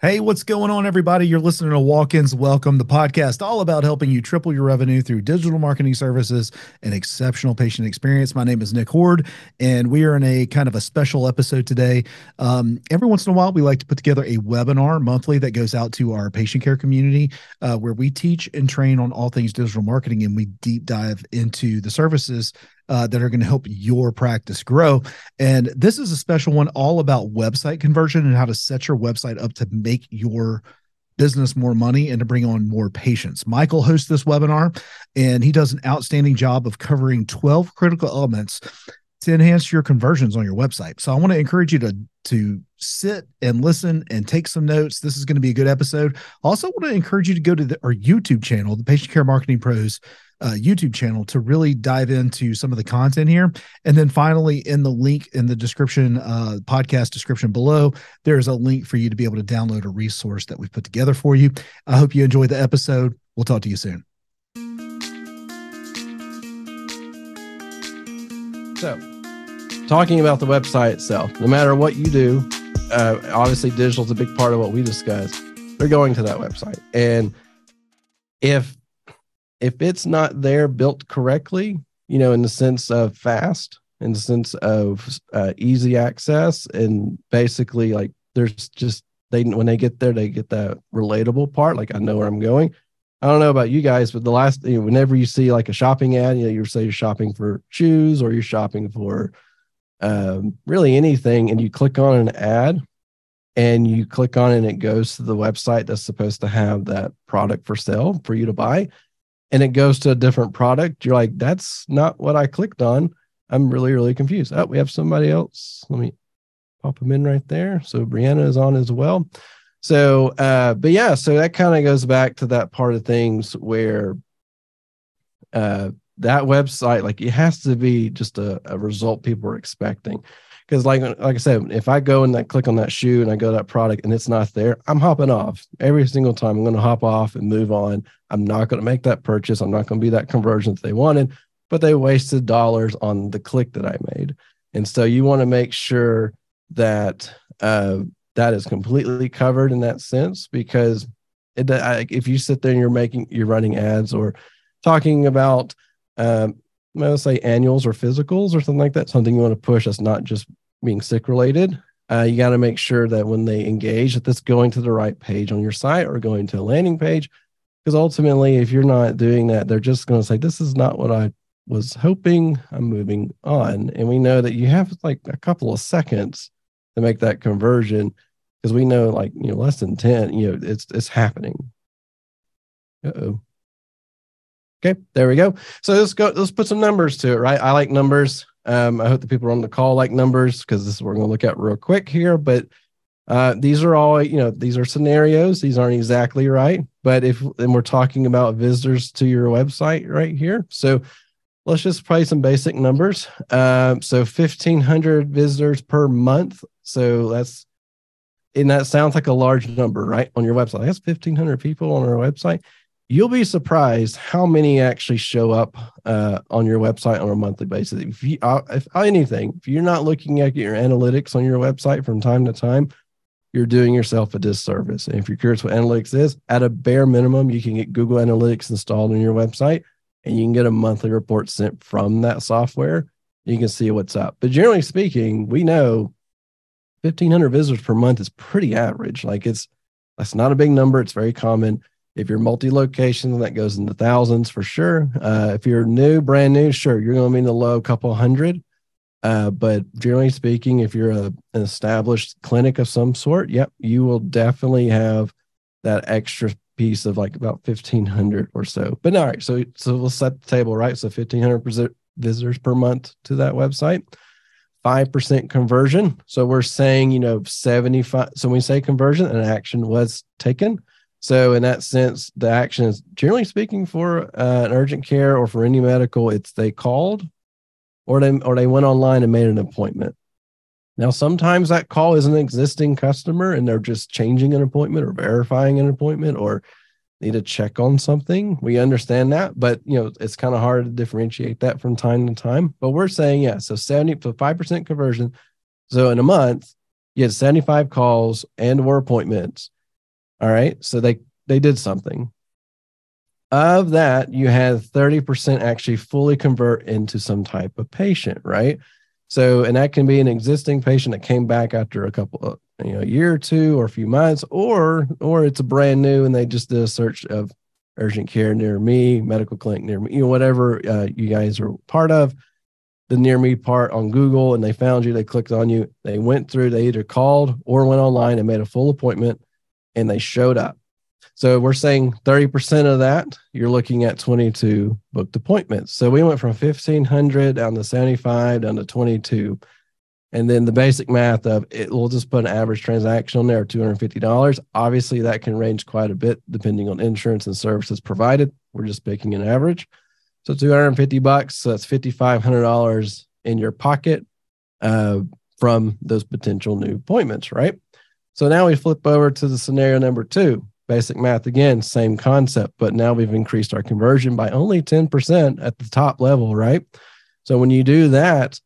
Hey, what's going on, everybody? You're listening to Walk Ins Welcome, the podcast all about helping you triple your revenue through digital marketing services and exceptional patient experience. My name is Nick Horde, and we are in a kind of a special episode today. Um, every once in a while, we like to put together a webinar monthly that goes out to our patient care community uh, where we teach and train on all things digital marketing and we deep dive into the services uh, that are going to help your practice grow. And this is a special one all about website conversion and how to set your website up to make your business more money and to bring on more patients. Michael hosts this webinar and he does an outstanding job of covering 12 critical elements to enhance your conversions on your website. So I want to encourage you to to sit and listen and take some notes. This is going to be a good episode. Also want to encourage you to go to the, our YouTube channel, the Patient Care Marketing Pros uh, YouTube channel to really dive into some of the content here. And then finally, in the link in the description, uh, podcast description below, there's a link for you to be able to download a resource that we've put together for you. I hope you enjoyed the episode. We'll talk to you soon. So, talking about the website itself, no matter what you do, uh, obviously digital is a big part of what we discuss. They're going to that website, and if if it's not there built correctly, you know, in the sense of fast, in the sense of uh, easy access, and basically like there's just they when they get there, they get that relatable part. Like I know where I'm going. I don't know about you guys, but the last you know, whenever you see like a shopping ad, you know, you say you're shopping for shoes or you're shopping for um, really anything, and you click on an ad and you click on it and it goes to the website that's supposed to have that product for sale for you to buy and it goes to a different product, you're like, that's not what I clicked on. I'm really, really confused. Oh, we have somebody else. Let me pop them in right there. So Brianna is on as well. So, uh, but yeah, so that kind of goes back to that part of things where uh, that website, like it has to be just a, a result people are expecting because like like I said, if I go and I click on that shoe and I go to that product and it's not there, I'm hopping off every single time. I'm going to hop off and move on. I'm not going to make that purchase. I'm not going to be that conversion that they wanted, but they wasted dollars on the click that I made. And so you want to make sure that uh, that is completely covered in that sense because it, I, if you sit there and you're making you're running ads or talking about um, let's say annuals or physicals or something like that, something you want to push that's not just being sick related. Uh, you got to make sure that when they engage, that that's going to the right page on your site or going to a landing page. Because ultimately, if you're not doing that, they're just going to say, This is not what I was hoping. I'm moving on. And we know that you have like a couple of seconds to make that conversion because we know like, you know, less than 10, you know, it's, it's happening. Oh. Okay, there we go. So let's go. Let's put some numbers to it, right? I like numbers. Um, I hope the people on the call like numbers because this is what we're going to look at real quick here. But uh, these are all, you know, these are scenarios. These aren't exactly right. But if and we're talking about visitors to your website right here, so let's just play some basic numbers. Um, so fifteen hundred visitors per month. So that's and that sounds like a large number, right? On your website, that's fifteen hundred people on our website you'll be surprised how many actually show up uh, on your website on a monthly basis. If you, uh, if anything, if you're not looking at your analytics on your website from time to time, you're doing yourself a disservice. And if you're curious what analytics is, at a bare minimum, you can get Google Analytics installed on your website and you can get a monthly report sent from that software. You can see what's up. But generally speaking, we know 1500 visitors per month is pretty average. Like it's, that's not a big number. It's very common if you're multi-location, that goes into thousands for sure. Uh, if you're new, brand new, sure, you're going to be in the low couple hundred. Uh, but generally speaking, if you're a, an established clinic of some sort, yep, you will definitely have that extra piece of like about 1500 or so. But all right, so so we'll set the table, right? So 1500 visitors per month to that website. 5% conversion. So we're saying, you know, 75. So we say conversion, an action was taken. So, in that sense, the action is generally speaking for uh, an urgent care or for any medical, it's they called or they or they went online and made an appointment. Now, sometimes that call is an existing customer and they're just changing an appointment or verifying an appointment or need to check on something. We understand that, but you know, it's kind of hard to differentiate that from time to time. But we're saying, yeah, so 70 so 5% conversion. So in a month, you had 75 calls and or appointments All right. So they they did something. Of that, you had 30% actually fully convert into some type of patient, right? So, and that can be an existing patient that came back after a couple of, you know, a year or two or a few months, or or it's a brand new and they just did a search of urgent care near me, medical clinic near me, you know, whatever uh, you guys are part of, the near me part on Google, and they found you, they clicked on you, they went through, they either called or went online and made a full appointment, and they showed up. So we're saying 30% of that, you're looking at 22 booked appointments. So we went from 1500 down to 75 down to 22. And then the basic math of it, we'll just put an average transaction on there of $250. Obviously, that can range quite a bit depending on insurance and services provided. We're just picking an average. So 250 bucks. So that's $5,500 in your pocket uh, from those potential new appointments, right? So now we flip over to the scenario number two. Basic math again, same concept, but now we've increased our conversion by only 10% at the top level, right? So when you do that,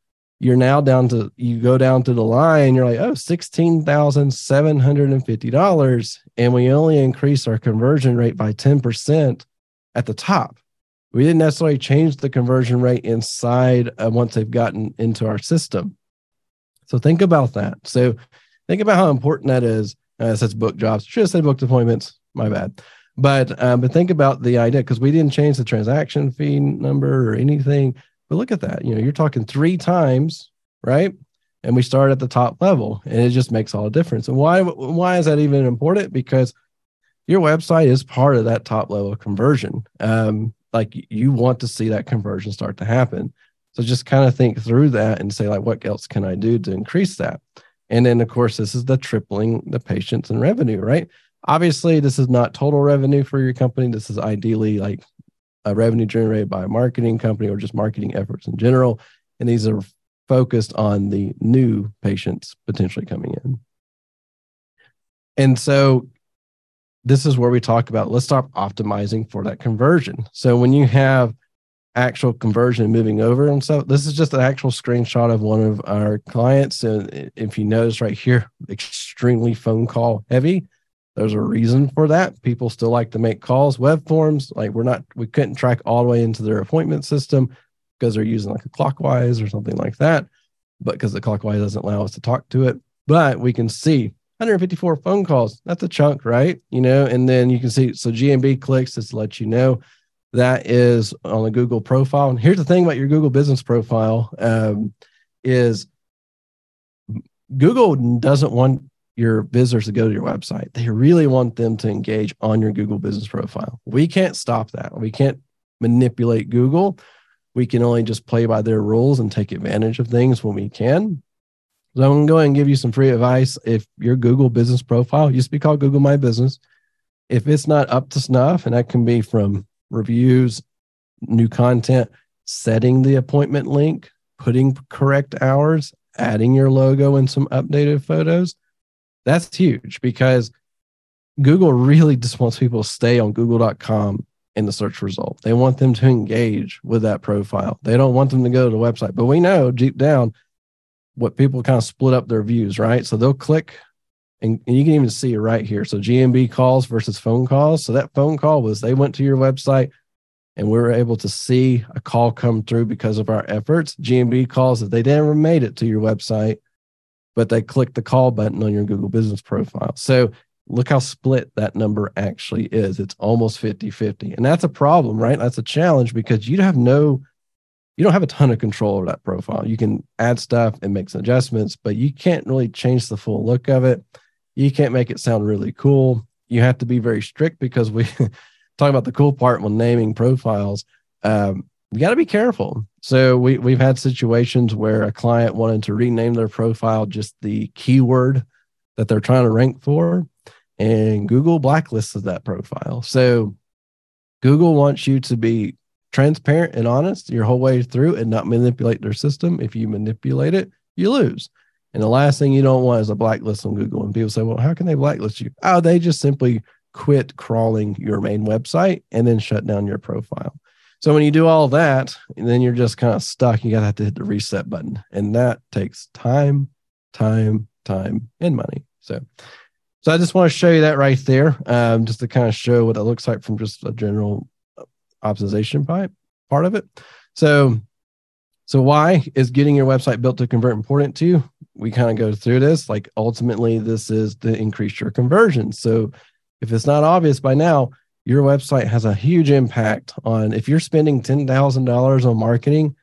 you're now down to you go down to the line you're like oh $16750 and we only increase our conversion rate by 10% at the top. We didn't necessarily change the conversion rate inside uh, once they've gotten into our system. So think about that. So think about how important that is. Uh, says book jobs. Should have said booked appointments. My bad. But um, but think about the idea because we didn't change the transaction fee number or anything but look at that. You know, you're talking three times, right? And we start at the top level, and it just makes all the difference. And why why is that even important? Because your website is part of that top level conversion. Um, like you want to see that conversion start to happen. So just kind of think through that and say, like, what else can I do to increase that? And then, of course, this is the tripling the patients and revenue, right? Obviously, this is not total revenue for your company. This is ideally like uh, revenue generated by a marketing company or just marketing efforts in general. And these are focused on the new patients potentially coming in. And so this is where we talk about let's start optimizing for that conversion. So when you have actual conversion moving over and so this is just an actual screenshot of one of our clients and if you notice right here extremely phone call heavy there's a reason for that. People still like to make calls. Web forms, like we're not, we couldn't track all the way into their appointment system because they're using like a clockwise or something like that. But because the clockwise doesn't allow us to talk to it, but we can see 154 phone calls. That's a chunk, right? You know, and then you can see so GMB clicks just to let you know that is on a Google profile. And here's the thing about your Google business profile um, is Google doesn't want your visitors to go to your website. They really want them to engage on your Google business profile. We can't stop that. We can't manipulate Google. We can only just play by their rules and take advantage of things when we can. So I'm going to go ahead and give you some free advice. If your Google business profile used to be called Google My Business, if it's not up to snuff, and that can be from reviews, new content, setting the appointment link, putting correct hours, adding your logo and some updated photos, that's huge because Google really just wants people to stay on google.com in the search result. They want them to engage with that profile. They don't want them to go to the website. But we know deep down what people kind of split up their views, right? So they'll click and, and you can even see it right here. So GMB calls versus phone calls. So that phone call was they went to your website and we were able to see a call come through because of our efforts. GMB calls that they never made it to your website but they click the call button on your Google business profile. So look how split that number actually is. It's almost 50 50. And that's a problem, right? That's a challenge because you have no, you don't have a ton of control over that profile. You can add stuff and make some adjustments, but you can't really change the full look of it. You can't make it sound really cool. You have to be very strict because we talk about the cool part when naming profiles. Um, you got to be careful. So we we've had situations where a client wanted to rename their profile just the keyword that they're trying to rank for, and Google blacklisted that profile. So Google wants you to be transparent and honest your whole way through and not manipulate their system. If you manipulate it, you lose. And the last thing you don't want is a blacklist on Google. And people say, well, how can they blacklist you? Oh, they just simply quit crawling your main website and then shut down your profile. So when you do all that, then you're just kind of stuck. You got to have to hit the reset button. And that takes time, time, time, and money. So So I just want to show you that right there, um, just to kind of show what it looks like from just a general optimization pipe part of it. So, so why is getting your website built to convert important to you? We kind of go through this. Like ultimately, this is to increase your conversion. So, if it's not obvious by now, your website has a huge impact on if you're spending ten thousand dollars on marketing.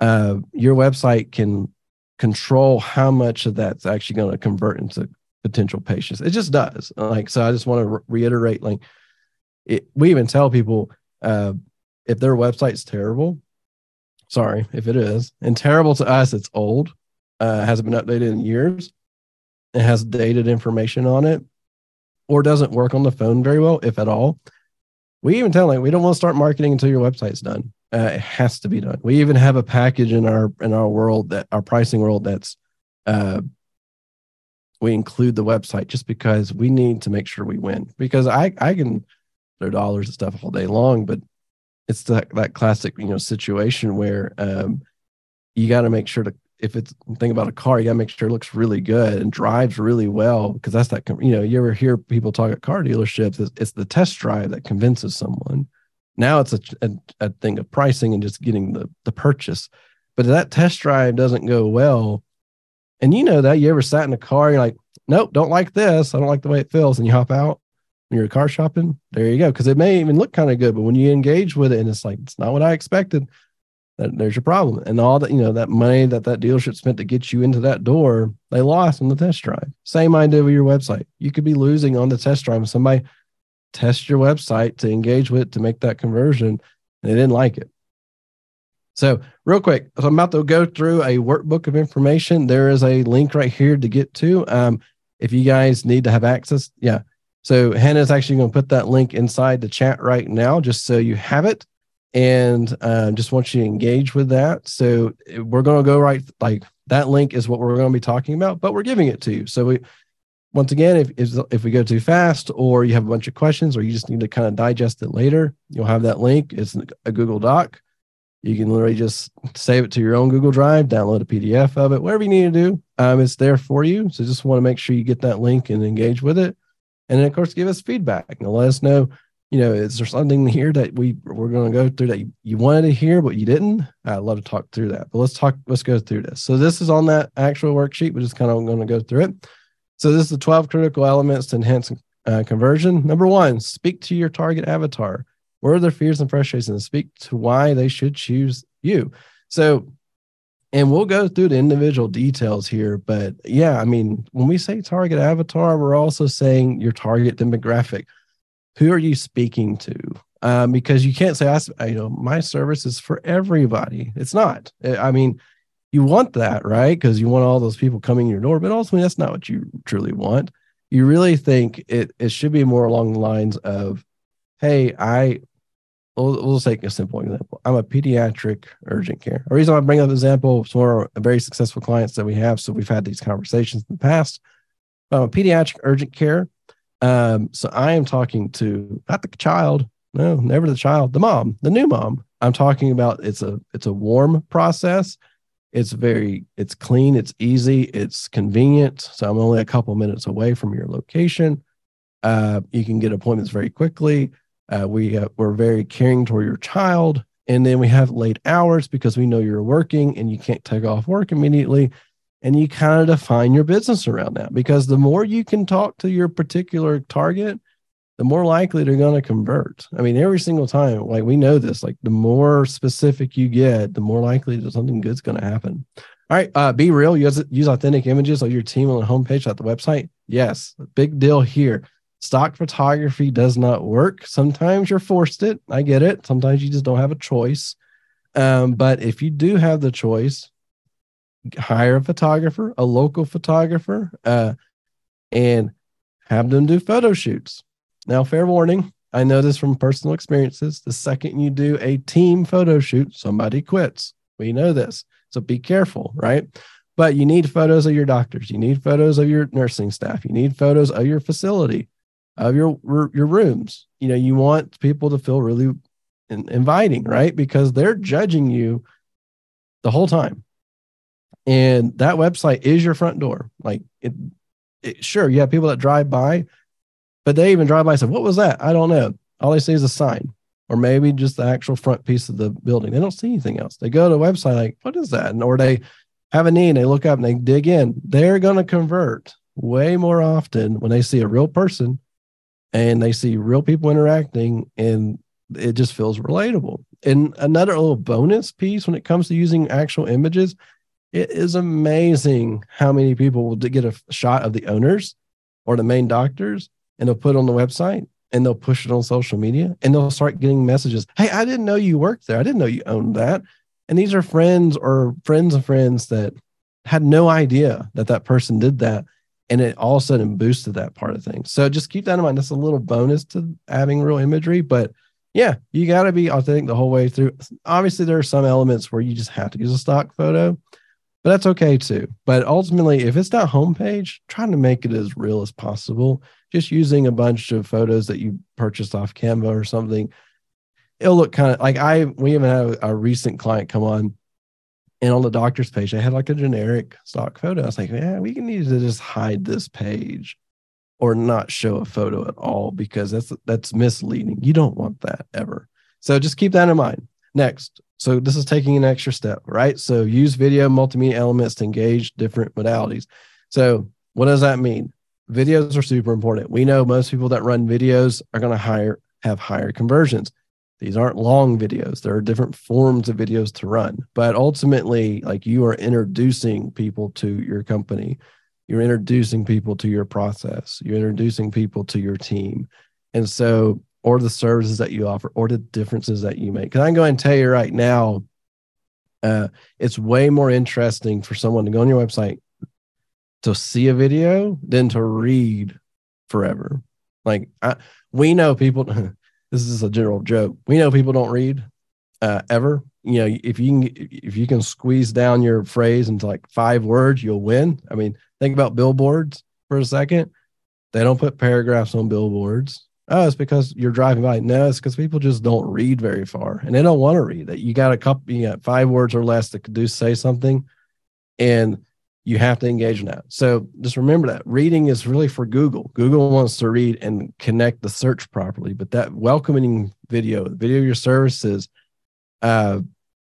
Uh, your website can control how much of that's actually going to convert into potential patients. It just does. Like so, I just want to re- reiterate. Like, it, we even tell people uh, if their website's terrible, sorry if it is, and terrible to us, it's old, uh, hasn't been updated in years, it has dated information on it, or doesn't work on the phone very well, if at all. We even tell like we don't want to start marketing until your website's done. Uh, it has to be done. We even have a package in our in our world that our pricing world that's uh, we include the website just because we need to make sure we win. Because I I can throw dollars and stuff all day long, but it's that that classic you know situation where um, you got to make sure to if it's think about a car, you got to make sure it looks really good and drives really well because that's that you know you ever hear people talk at car dealerships it's, it's the test drive that convinces someone now it's a, a, a, thing of pricing and just getting the the purchase but that test drive doesn't go well and you know that you ever sat in a car, you're like, nope, don't like this. I don't like the way it feels. And you hop out when you're car shopping. There you go. Cause it may even look kind of good, but when you engage with it and it's like, it's not what I expected, that there's your problem. And all that, you know, that money that that dealership spent to get you into that door, they lost on the test drive. Same idea with your website. You could be losing on the test drive. Somebody test your website to engage with to make that conversion and they didn't like it. So, real quick, so I'm about to go through a workbook of information. There is a link right here to get to. Um, if you guys need to have access, yeah. So, Hannah's actually going to put that link inside the chat right now, just so you have it. And uh, just want you to engage with that. So, we're going to go right, like that link is what we're going to be talking about, but we're giving it to you. So, we, once again, if, if, if we go too fast or you have a bunch of questions or you just need to kind of digest it later, you'll have that link. It's a Google Doc you can literally just save it to your own Google Drive, download a PDF of it, whatever you need to do. Um, it's there for you. So just want to make sure you get that link and engage with it. And then, of course, give us feedback and let us know, you know, is there something here that we we're going to go through that you, you wanted to hear but you didn't? I'd love to talk through that. But let's talk. Let's go through this. So this is on that actual worksheet. We're just kind of going to go through it. So this is the 12 critical elements to enhance uh, conversion. Number one, speak to your target avatar. What are their fears and frustrations? Speak to why they should choose you. So, and we'll go through the individual details here, but yeah, I mean, when we say target avatar, we're also saying your target demographic. Who are you speaking to? Um, because you can't say, I, you know, my service is for everybody. It's not. I mean, you want that, right? Because you want all those people coming in your door, but ultimately, that's not what you truly want. You really think it, it should be more along the lines of, hey, I we'll, we'll take a simple example. I'm a pediatric urgent care. The reason I bring up the example, it's one of very successful clients that we have. So we've had these conversations in the past. I'm a pediatric urgent care. Um, so I am talking to not the child, no, never the child, the mom, the new mom. I'm talking about it's a it's a warm process. It's very it's clean, it's easy, it's convenient. So I'm only a couple minutes away from your location. Uh, you can get appointments very quickly. Uh, we we're very caring toward your child, and then we have late hours because we know you're working and you can't take off work immediately, and you kind of define your business around that because the more you can talk to your particular target, the more likely they're going to convert. I mean, every single time, like we know this, like the more specific you get, the more likely that something good's going to happen. All right, uh, be real. Use use authentic images of your team on the homepage at the website. Yes, big deal here stock photography does not work. Sometimes you're forced it. I get it. Sometimes you just don't have a choice. Um, but if you do have the choice, hire a photographer, a local photographer, uh, and have them do photo shoots. Now, fair warning, I know this from personal experiences. The second you do a team photo shoot, somebody quits. We know this. So be careful, right? But you need photos of your doctors. You need photos of your nursing staff. You need photos of your facility of your your rooms. You know, you want people to feel really inviting, right? Because they're judging you the whole time. And that website is your front door. Like it it, sure, you have people that drive by, but they even drive by and say, What was that? I don't know. All they see is a sign or maybe just the actual front piece of the building. They don't see anything else. They go to a website like, What is that? And, or they have a need and they look up and they dig in. They're going to convert way more often when they see a real person and they see real people interacting and it just feels relatable. And another little bonus piece when it comes to using actual images, it is amazing how many people will get a shot of the owners or the main doctors and they'll put it on the website and they'll push it on social media and they'll start getting messages. Hey, I didn't know you worked there. I didn't know you owned that. And these are friends or friends of friends that had no idea that that person did that. And it all of a sudden boosted that part of things. So just keep that in mind. That's a little bonus to having real imagery, but yeah, you got to be authentic the whole way through. Obviously, there are some elements where you just have to use a stock photo, but that's okay too. But ultimately, if it's not homepage, trying to make it as real as possible, just using a bunch of photos that you purchased off Canva or something, it'll look kind of like I. We even had a, recent client come on, and on the doctor's page, they had like a generic stock photo. I was like, yeah, we can need to just hide this page or not show a photo at all because that's that's misleading. You don't want that ever. So just keep that in mind. Next, so this is taking an extra step, right? So use video multimedia elements to engage different modalities. So what does that mean? Videos are super important. We know most people that run videos are going to hire have higher conversions. These aren't long videos. There are different forms of videos to run, but ultimately, like you are introducing people to your company you're introducing people to your process you're introducing people to your team and so or the services that you offer or the differences that you make. Because i'm going to tell you right now uh, it's way more interesting for someone to go on your website to see a video than to read forever. Like I, we know people this is a general joke. We know people don't read uh, ever. You know if you can if you can squeeze down your phrase into like five words you'll win. I mean think about billboards for a second. They don't put paragraphs on billboards oh it's because you're driving by no it's because people just don't read very far and they don't want to read that you got a couple you got five words or less that could do say something and you have to engage in that. So just remember that. Reading is really for google. Google wants to read and connect the search properly but that welcoming video video your services uh,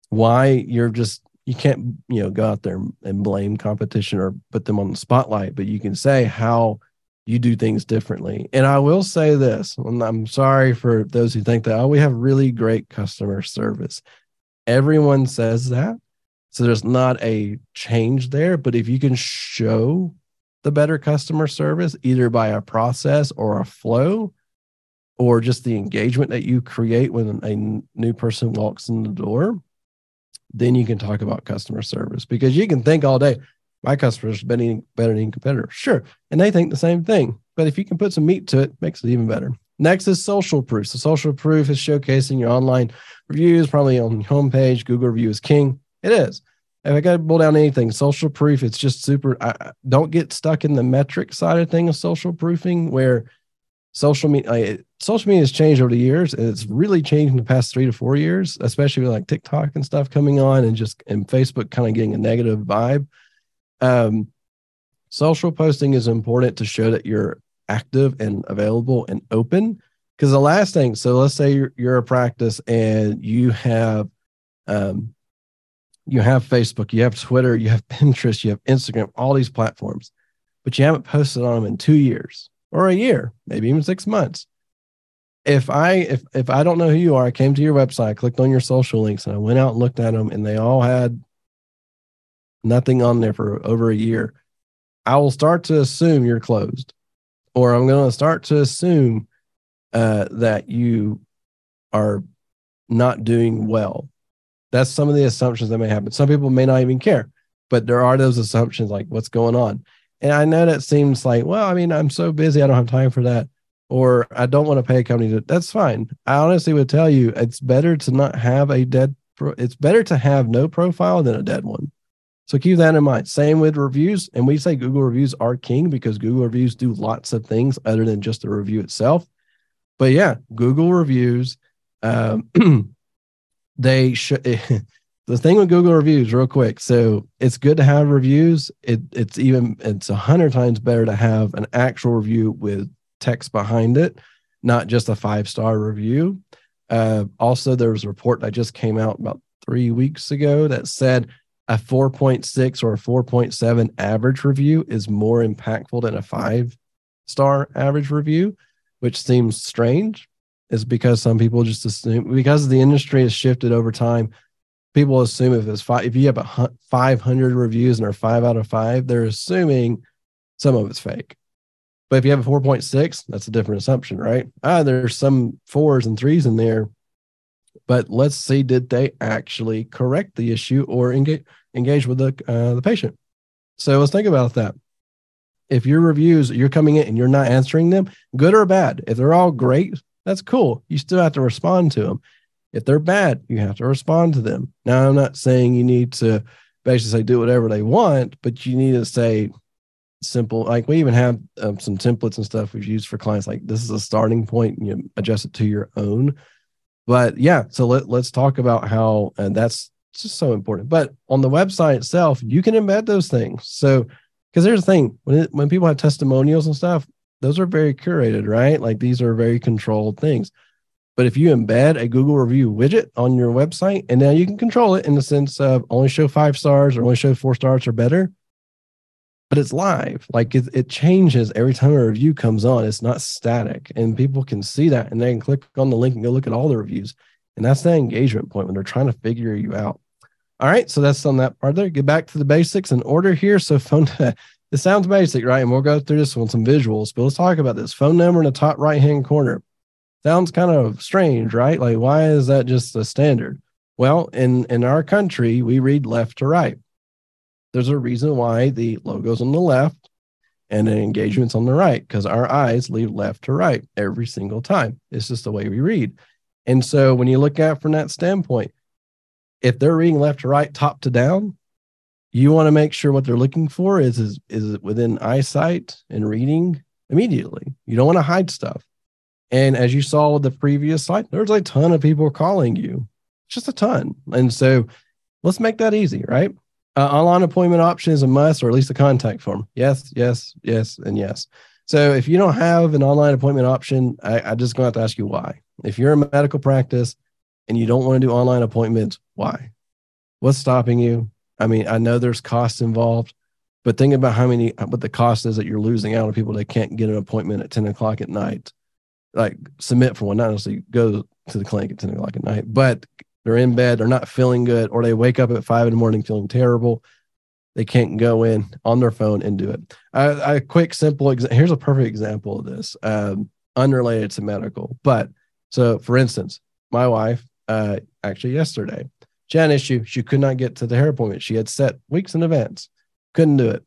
why you're just you can't you know go out there and blame competition or put them on the spotlight, but you can say how you do things differently. And I will say this, and I'm sorry for those who think that oh we have really great customer service. Everyone says that. So there's not a change there, but if you can show the better customer service either by a process or a flow, or just the engagement that you create when a new person walks in the door, then you can talk about customer service because you can think all day, my customers better, better than competitor. Sure. And they think the same thing. But if you can put some meat to it, makes it even better. Next is social proof. So social proof is showcasing your online reviews, probably on your homepage. Google review is king. It is. If I got to boil down anything, social proof, it's just super. I, don't get stuck in the metric side of thing of social proofing where social media like, social media has changed over the years and it's really changed in the past three to four years especially with like tiktok and stuff coming on and just and facebook kind of getting a negative vibe um, social posting is important to show that you're active and available and open because the last thing so let's say you're, you're a practice and you have um, you have facebook you have twitter you have pinterest you have instagram all these platforms but you haven't posted on them in two years or a year, maybe even six months. If I if if I don't know who you are, I came to your website, clicked on your social links, and I went out and looked at them, and they all had nothing on there for over a year. I will start to assume you're closed, or I'm going to start to assume uh, that you are not doing well. That's some of the assumptions that may happen. Some people may not even care, but there are those assumptions like what's going on. And I know that seems like, well, I mean, I'm so busy, I don't have time for that. Or I don't want to pay a company to that's fine. I honestly would tell you it's better to not have a dead pro, it's better to have no profile than a dead one. So keep that in mind. Same with reviews. And we say Google reviews are king because Google reviews do lots of things other than just the review itself. But yeah, Google reviews, um, they should the thing with Google reviews, real quick. So it's good to have reviews. It, it's even it's a hundred times better to have an actual review with text behind it, not just a five star review. Uh, also, there was a report that just came out about three weeks ago that said a 4.6 or a 4.7 average review is more impactful than a five star average review, which seems strange. Is because some people just assume because the industry has shifted over time people assume if it's five, if you have a 500 reviews and are five out of five, they're assuming some of it's fake. But if you have a 4.6, that's a different assumption, right? Ah, there's some fours and threes in there. But let's see, did they actually correct the issue or engage engage with the uh, the patient? So let's think about that. If your reviews, you're coming in and you're not answering them, good or bad, if they're all great, that's cool. You still have to respond to them. If they're bad, you have to respond to them. Now, I'm not saying you need to basically say do whatever they want, but you need to say simple. Like we even have um, some templates and stuff we've used for clients. Like this is a starting point, and you adjust it to your own. But yeah, so let let's talk about how and that's just so important. But on the website itself, you can embed those things. So because there's the thing when it, when people have testimonials and stuff, those are very curated, right? Like these are very controlled things. But if you embed a Google review widget on your website, and now you can control it in the sense of only show five stars or only show four stars or better, but it's live. Like it, it changes every time a review comes on. It's not static, and people can see that, and they can click on the link and go look at all the reviews. And that's that engagement point when they're trying to figure you out. All right, so that's on that part there. Get back to the basics and order here. So phone. it sounds basic, right? And we'll go through this one some visuals, but let's talk about this phone number in the top right hand corner sounds kind of strange, right? Like, why is that just a standard? Well, in in our country, we read left to right. There's a reason why the logo's on the left and the engagement's on the right, because our eyes lead left to right every single time. It's just the way we read. And so when you look at from that standpoint, if they're reading left to right, top to down, you want to make sure what they're looking for is is, is within eyesight and reading immediately. You don't want to hide stuff. And as you saw with the previous slide, there's a ton of people calling you, just a ton. And so let's make that easy, right? Uh, online appointment option is a must, or at least a contact form. Yes, yes, yes, and yes. So if you don't have an online appointment option, I, I just going to have to ask you why. If you're a medical practice and you don't want to do online appointments, why? What's stopping you? I mean, I know there's costs involved, but think about how many what the cost is that you're losing out on people that can't get an appointment at 10 o'clock at night like submit for one, not necessarily go to the clinic at 10 o'clock at night, but they're in bed, they're not feeling good, or they wake up at five in the morning feeling terrible. They can't go in on their phone and do it. A, a quick, simple example. Here's a perfect example of this, um, unrelated to medical. But so, for instance, my wife, uh, actually yesterday, she had an issue. She could not get to the hair appointment. She had set weeks in advance, couldn't do it.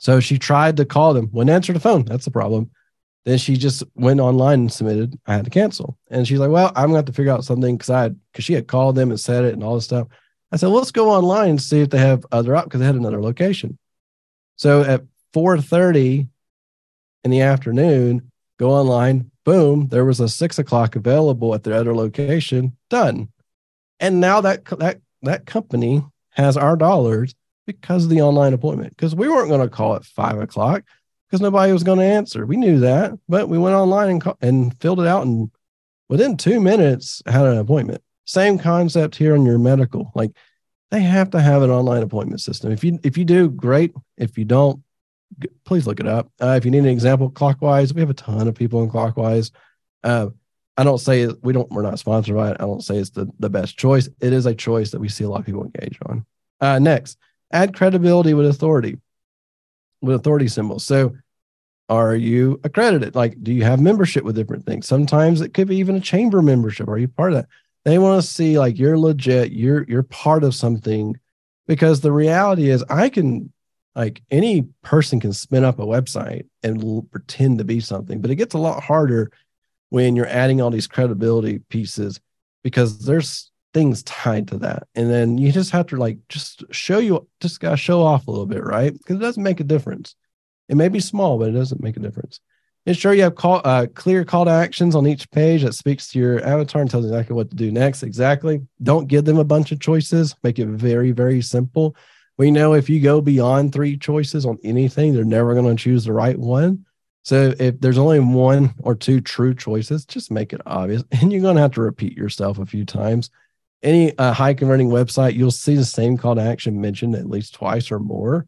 So she tried to call them, wouldn't answer the phone. That's the problem. Then she just went online and submitted. I had to cancel. And she's like, well, I'm going to have to figure out something because I because she had called them and said it and all this stuff. I said, let's go online and see if they have other up because they had another location. So at 4:30 in the afternoon, go online, boom, there was a six o'clock available at their other location, done. And now that that that company has our dollars because of the online appointment. Because we weren't going to call at five o'clock because nobody was going to answer. We knew that, but we went online and, and filled it out and within two minutes had an appointment. Same concept here on your medical. Like they have to have an online appointment system. If you if you do, great. If you don't, please look it up. Uh, if you need an example, Clockwise, we have a ton of people in Clockwise. Uh, I don't say we don't. We're not sponsored by it. I don't say it's the the best choice. It is a choice that we see a lot of people engage on. Uh, next, add credibility with authority with authority symbols. So are you accredited? Like, do you have membership with different things? Sometimes it could be even a chamber membership. Are you part of that? They want to see like you're legit, you're you're part of something. Because the reality is I can like any person can spin up a website and pretend to be something, but it gets a lot harder when you're adding all these credibility pieces because there's things tied to that. And then you just have to like just show you just gotta show off a little bit, right? Because it doesn't make a difference. It may be small, but it doesn't make a difference. Ensure you have call, uh, clear call to actions on each page that speaks to your avatar and tells exactly what to do next. Exactly. Don't give them a bunch of choices. Make it very, very simple. We know if you go beyond three choices on anything, they're never going to choose the right one. So if there's only one or two true choices, just make it obvious. And you're going to have to repeat yourself a few times. Any uh, high converting website, you'll see the same call to action mentioned at least twice or more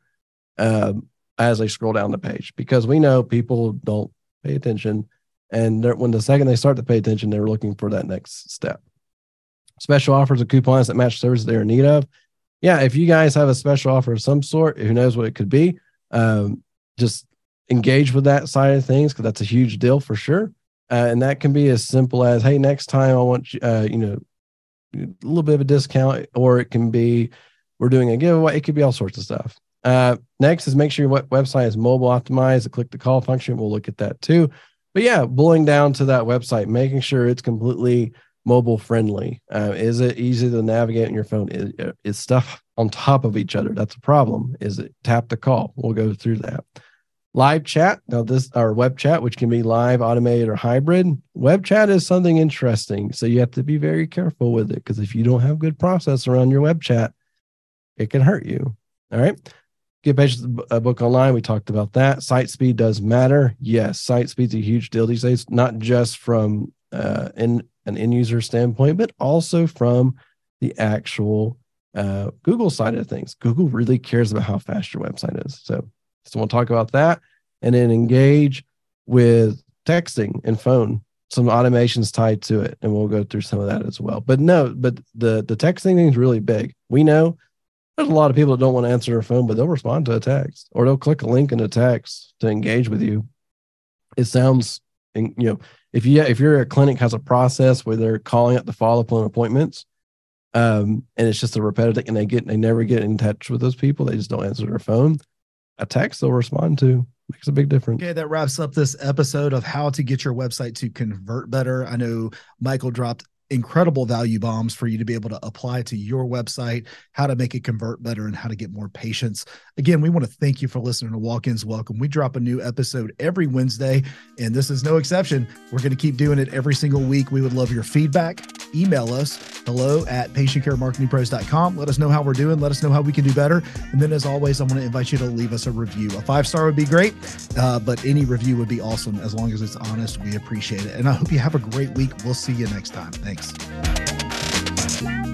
um, as they scroll down the page because we know people don't pay attention. And when the second they start to pay attention, they're looking for that next step. Special offers of coupons that match services they're in need of. Yeah, if you guys have a special offer of some sort, who knows what it could be, um, just engage with that side of things because that's a huge deal for sure. Uh, and that can be as simple as, hey, next time I want you, uh, you know, a little bit of a discount, or it can be we're doing a giveaway. It could be all sorts of stuff. Uh, next is make sure your website is mobile optimized. Click the call function, we'll look at that too. But yeah, bulling down to that website, making sure it's completely mobile friendly. Uh, is it easy to navigate on your phone? Is, is stuff on top of each other? That's a problem. Is it tap to call? We'll go through that. Live chat. Now, this our web chat, which can be live, automated, or hybrid. Web chat is something interesting. So you have to be very careful with it because if you don't have good process around your web chat, it can hurt you. All right. Get pages a book online. We talked about that. Site speed does matter. Yes, site speed's a huge deal these days, not just from uh, in an end user standpoint, but also from the actual uh, Google side of things. Google really cares about how fast your website is. So, so we'll talk about that and then engage with texting and phone. Some automations tied to it, and we'll go through some of that as well. But no, but the the texting thing is really big. We know there's a lot of people that don't want to answer their phone, but they'll respond to a text or they'll click a link in a text to engage with you. It sounds, you know, if you if you're clinic has a process where they're calling up to follow up on appointments, um, and it's just a repetitive, and they get they never get in touch with those people, they just don't answer their phone. A text they'll respond to makes a big difference. Okay, that wraps up this episode of how to get your website to convert better. I know Michael dropped incredible value bombs for you to be able to apply to your website, how to make it convert better, and how to get more patients. Again, we want to thank you for listening to Walk Ins Welcome. We drop a new episode every Wednesday, and this is no exception. We're going to keep doing it every single week. We would love your feedback. Email us hello at patientcaremarketingpros.com. Let us know how we're doing. Let us know how we can do better. And then, as always, I want to invite you to leave us a review. A five star would be great, uh, but any review would be awesome as long as it's honest. We appreciate it. And I hope you have a great week. We'll see you next time. Thanks. Thanks.